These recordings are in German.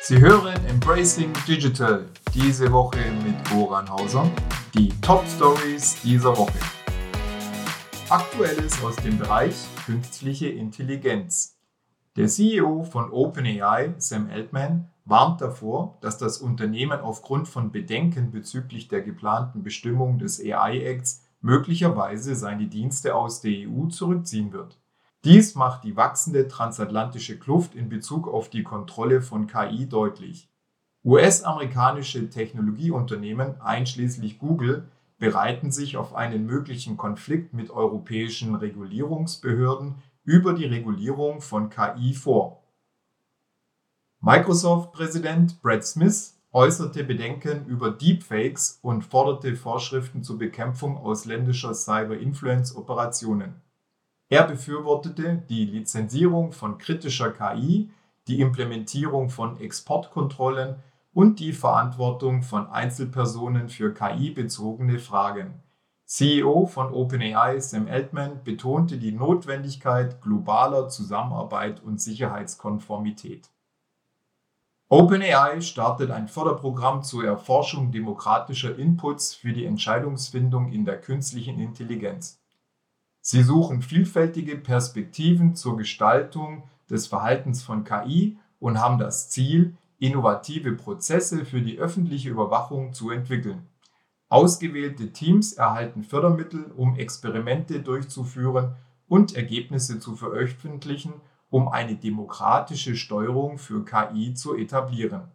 Sie hören Embracing Digital diese Woche mit Goran Hauser. Die Top Stories dieser Woche. Aktuelles aus dem Bereich künstliche Intelligenz. Der CEO von OpenAI, Sam Altman, warnt davor, dass das Unternehmen aufgrund von Bedenken bezüglich der geplanten Bestimmung des AI-Acts möglicherweise seine Dienste aus der EU zurückziehen wird. Dies macht die wachsende transatlantische Kluft in Bezug auf die Kontrolle von KI deutlich. US-amerikanische Technologieunternehmen einschließlich Google bereiten sich auf einen möglichen Konflikt mit europäischen Regulierungsbehörden über die Regulierung von KI vor. Microsoft-Präsident Brad Smith äußerte Bedenken über Deepfakes und forderte Vorschriften zur Bekämpfung ausländischer Cyber-Influence-Operationen. Er befürwortete die Lizenzierung von kritischer KI, die Implementierung von Exportkontrollen und die Verantwortung von Einzelpersonen für KI-bezogene Fragen. CEO von OpenAI Sam Altman betonte die Notwendigkeit globaler Zusammenarbeit und Sicherheitskonformität. OpenAI startet ein Förderprogramm zur Erforschung demokratischer Inputs für die Entscheidungsfindung in der künstlichen Intelligenz. Sie suchen vielfältige Perspektiven zur Gestaltung des Verhaltens von KI und haben das Ziel, innovative Prozesse für die öffentliche Überwachung zu entwickeln. Ausgewählte Teams erhalten Fördermittel, um Experimente durchzuführen und Ergebnisse zu veröffentlichen, um eine demokratische Steuerung für KI zu etablieren.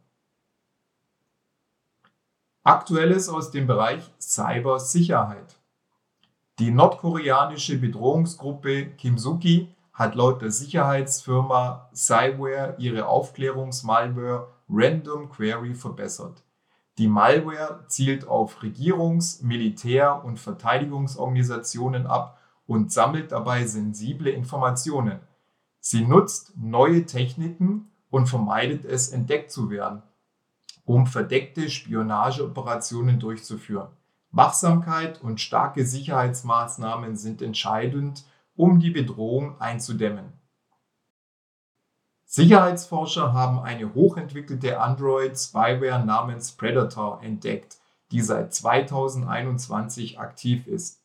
Aktuelles aus dem Bereich Cybersicherheit. Die nordkoreanische Bedrohungsgruppe Kimsuki hat laut der Sicherheitsfirma Cyware ihre Aufklärungsmalware Random Query verbessert. Die Malware zielt auf Regierungs-, Militär- und Verteidigungsorganisationen ab und sammelt dabei sensible Informationen. Sie nutzt neue Techniken und vermeidet es, entdeckt zu werden, um verdeckte Spionageoperationen durchzuführen. Wachsamkeit und starke Sicherheitsmaßnahmen sind entscheidend, um die Bedrohung einzudämmen. Sicherheitsforscher haben eine hochentwickelte Android-Spyware namens Predator entdeckt, die seit 2021 aktiv ist.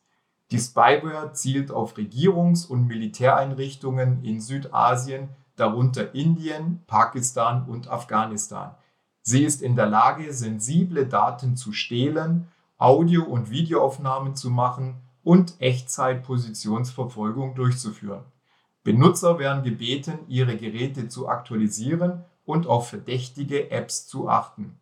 Die Spyware zielt auf Regierungs- und Militäreinrichtungen in Südasien, darunter Indien, Pakistan und Afghanistan. Sie ist in der Lage, sensible Daten zu stehlen Audio- und Videoaufnahmen zu machen und Echtzeit-Positionsverfolgung durchzuführen. Benutzer werden gebeten, ihre Geräte zu aktualisieren und auf verdächtige Apps zu achten.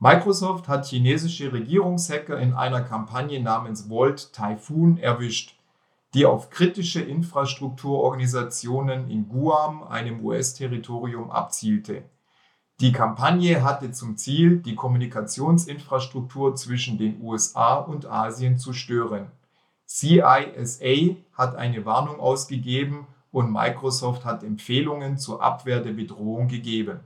Microsoft hat chinesische Regierungshacker in einer Kampagne namens Volt Typhoon erwischt, die auf kritische Infrastrukturorganisationen in Guam, einem US-Territorium, abzielte die Kampagne hatte zum Ziel, die Kommunikationsinfrastruktur zwischen den USA und Asien zu stören. CISA hat eine Warnung ausgegeben und Microsoft hat Empfehlungen zur Abwehr der Bedrohung gegeben.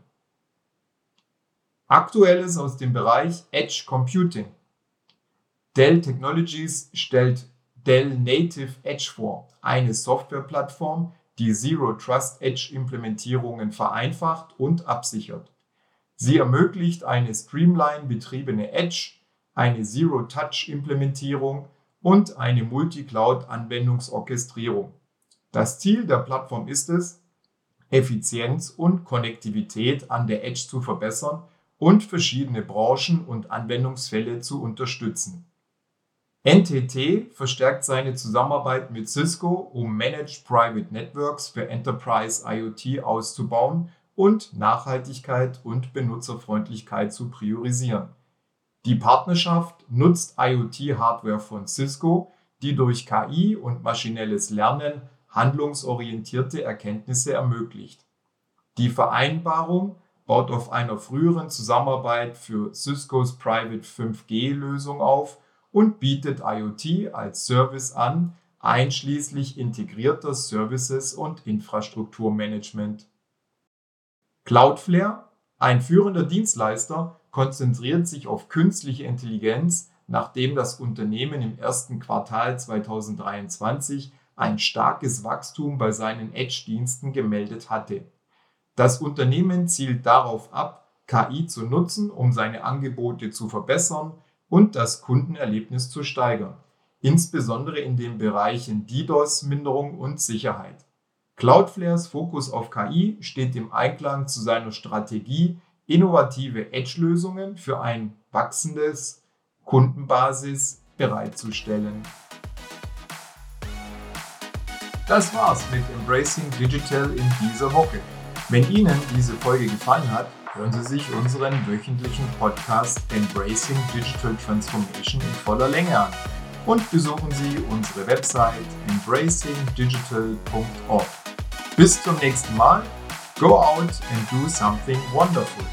Aktuelles aus dem Bereich Edge Computing. Dell Technologies stellt Dell Native Edge vor, eine Softwareplattform, die Zero Trust Edge Implementierungen vereinfacht und absichert. Sie ermöglicht eine streamline betriebene Edge, eine Zero-Touch-Implementierung und eine Multi-Cloud-Anwendungsorchestrierung. Das Ziel der Plattform ist es, Effizienz und Konnektivität an der Edge zu verbessern und verschiedene Branchen und Anwendungsfälle zu unterstützen. NTT verstärkt seine Zusammenarbeit mit Cisco, um Managed Private Networks für Enterprise IoT auszubauen und Nachhaltigkeit und Benutzerfreundlichkeit zu priorisieren. Die Partnerschaft nutzt IoT-Hardware von Cisco, die durch KI und maschinelles Lernen handlungsorientierte Erkenntnisse ermöglicht. Die Vereinbarung baut auf einer früheren Zusammenarbeit für Ciscos Private 5G-Lösung auf und bietet IoT als Service an, einschließlich integrierter Services und Infrastrukturmanagement. Cloudflare, ein führender Dienstleister, konzentriert sich auf künstliche Intelligenz, nachdem das Unternehmen im ersten Quartal 2023 ein starkes Wachstum bei seinen Edge-Diensten gemeldet hatte. Das Unternehmen zielt darauf ab, KI zu nutzen, um seine Angebote zu verbessern und das Kundenerlebnis zu steigern, insbesondere in den Bereichen DDoS-Minderung und Sicherheit. Cloudflares Fokus auf KI steht im Einklang zu seiner Strategie, innovative Edge-Lösungen für ein wachsendes Kundenbasis bereitzustellen. Das war's mit Embracing Digital in dieser Woche. Wenn Ihnen diese Folge gefallen hat, hören Sie sich unseren wöchentlichen Podcast Embracing Digital Transformation in voller Länge an und besuchen Sie unsere Website embracingdigital.org. Bis zum nächsten Mal. Go out and do something wonderful.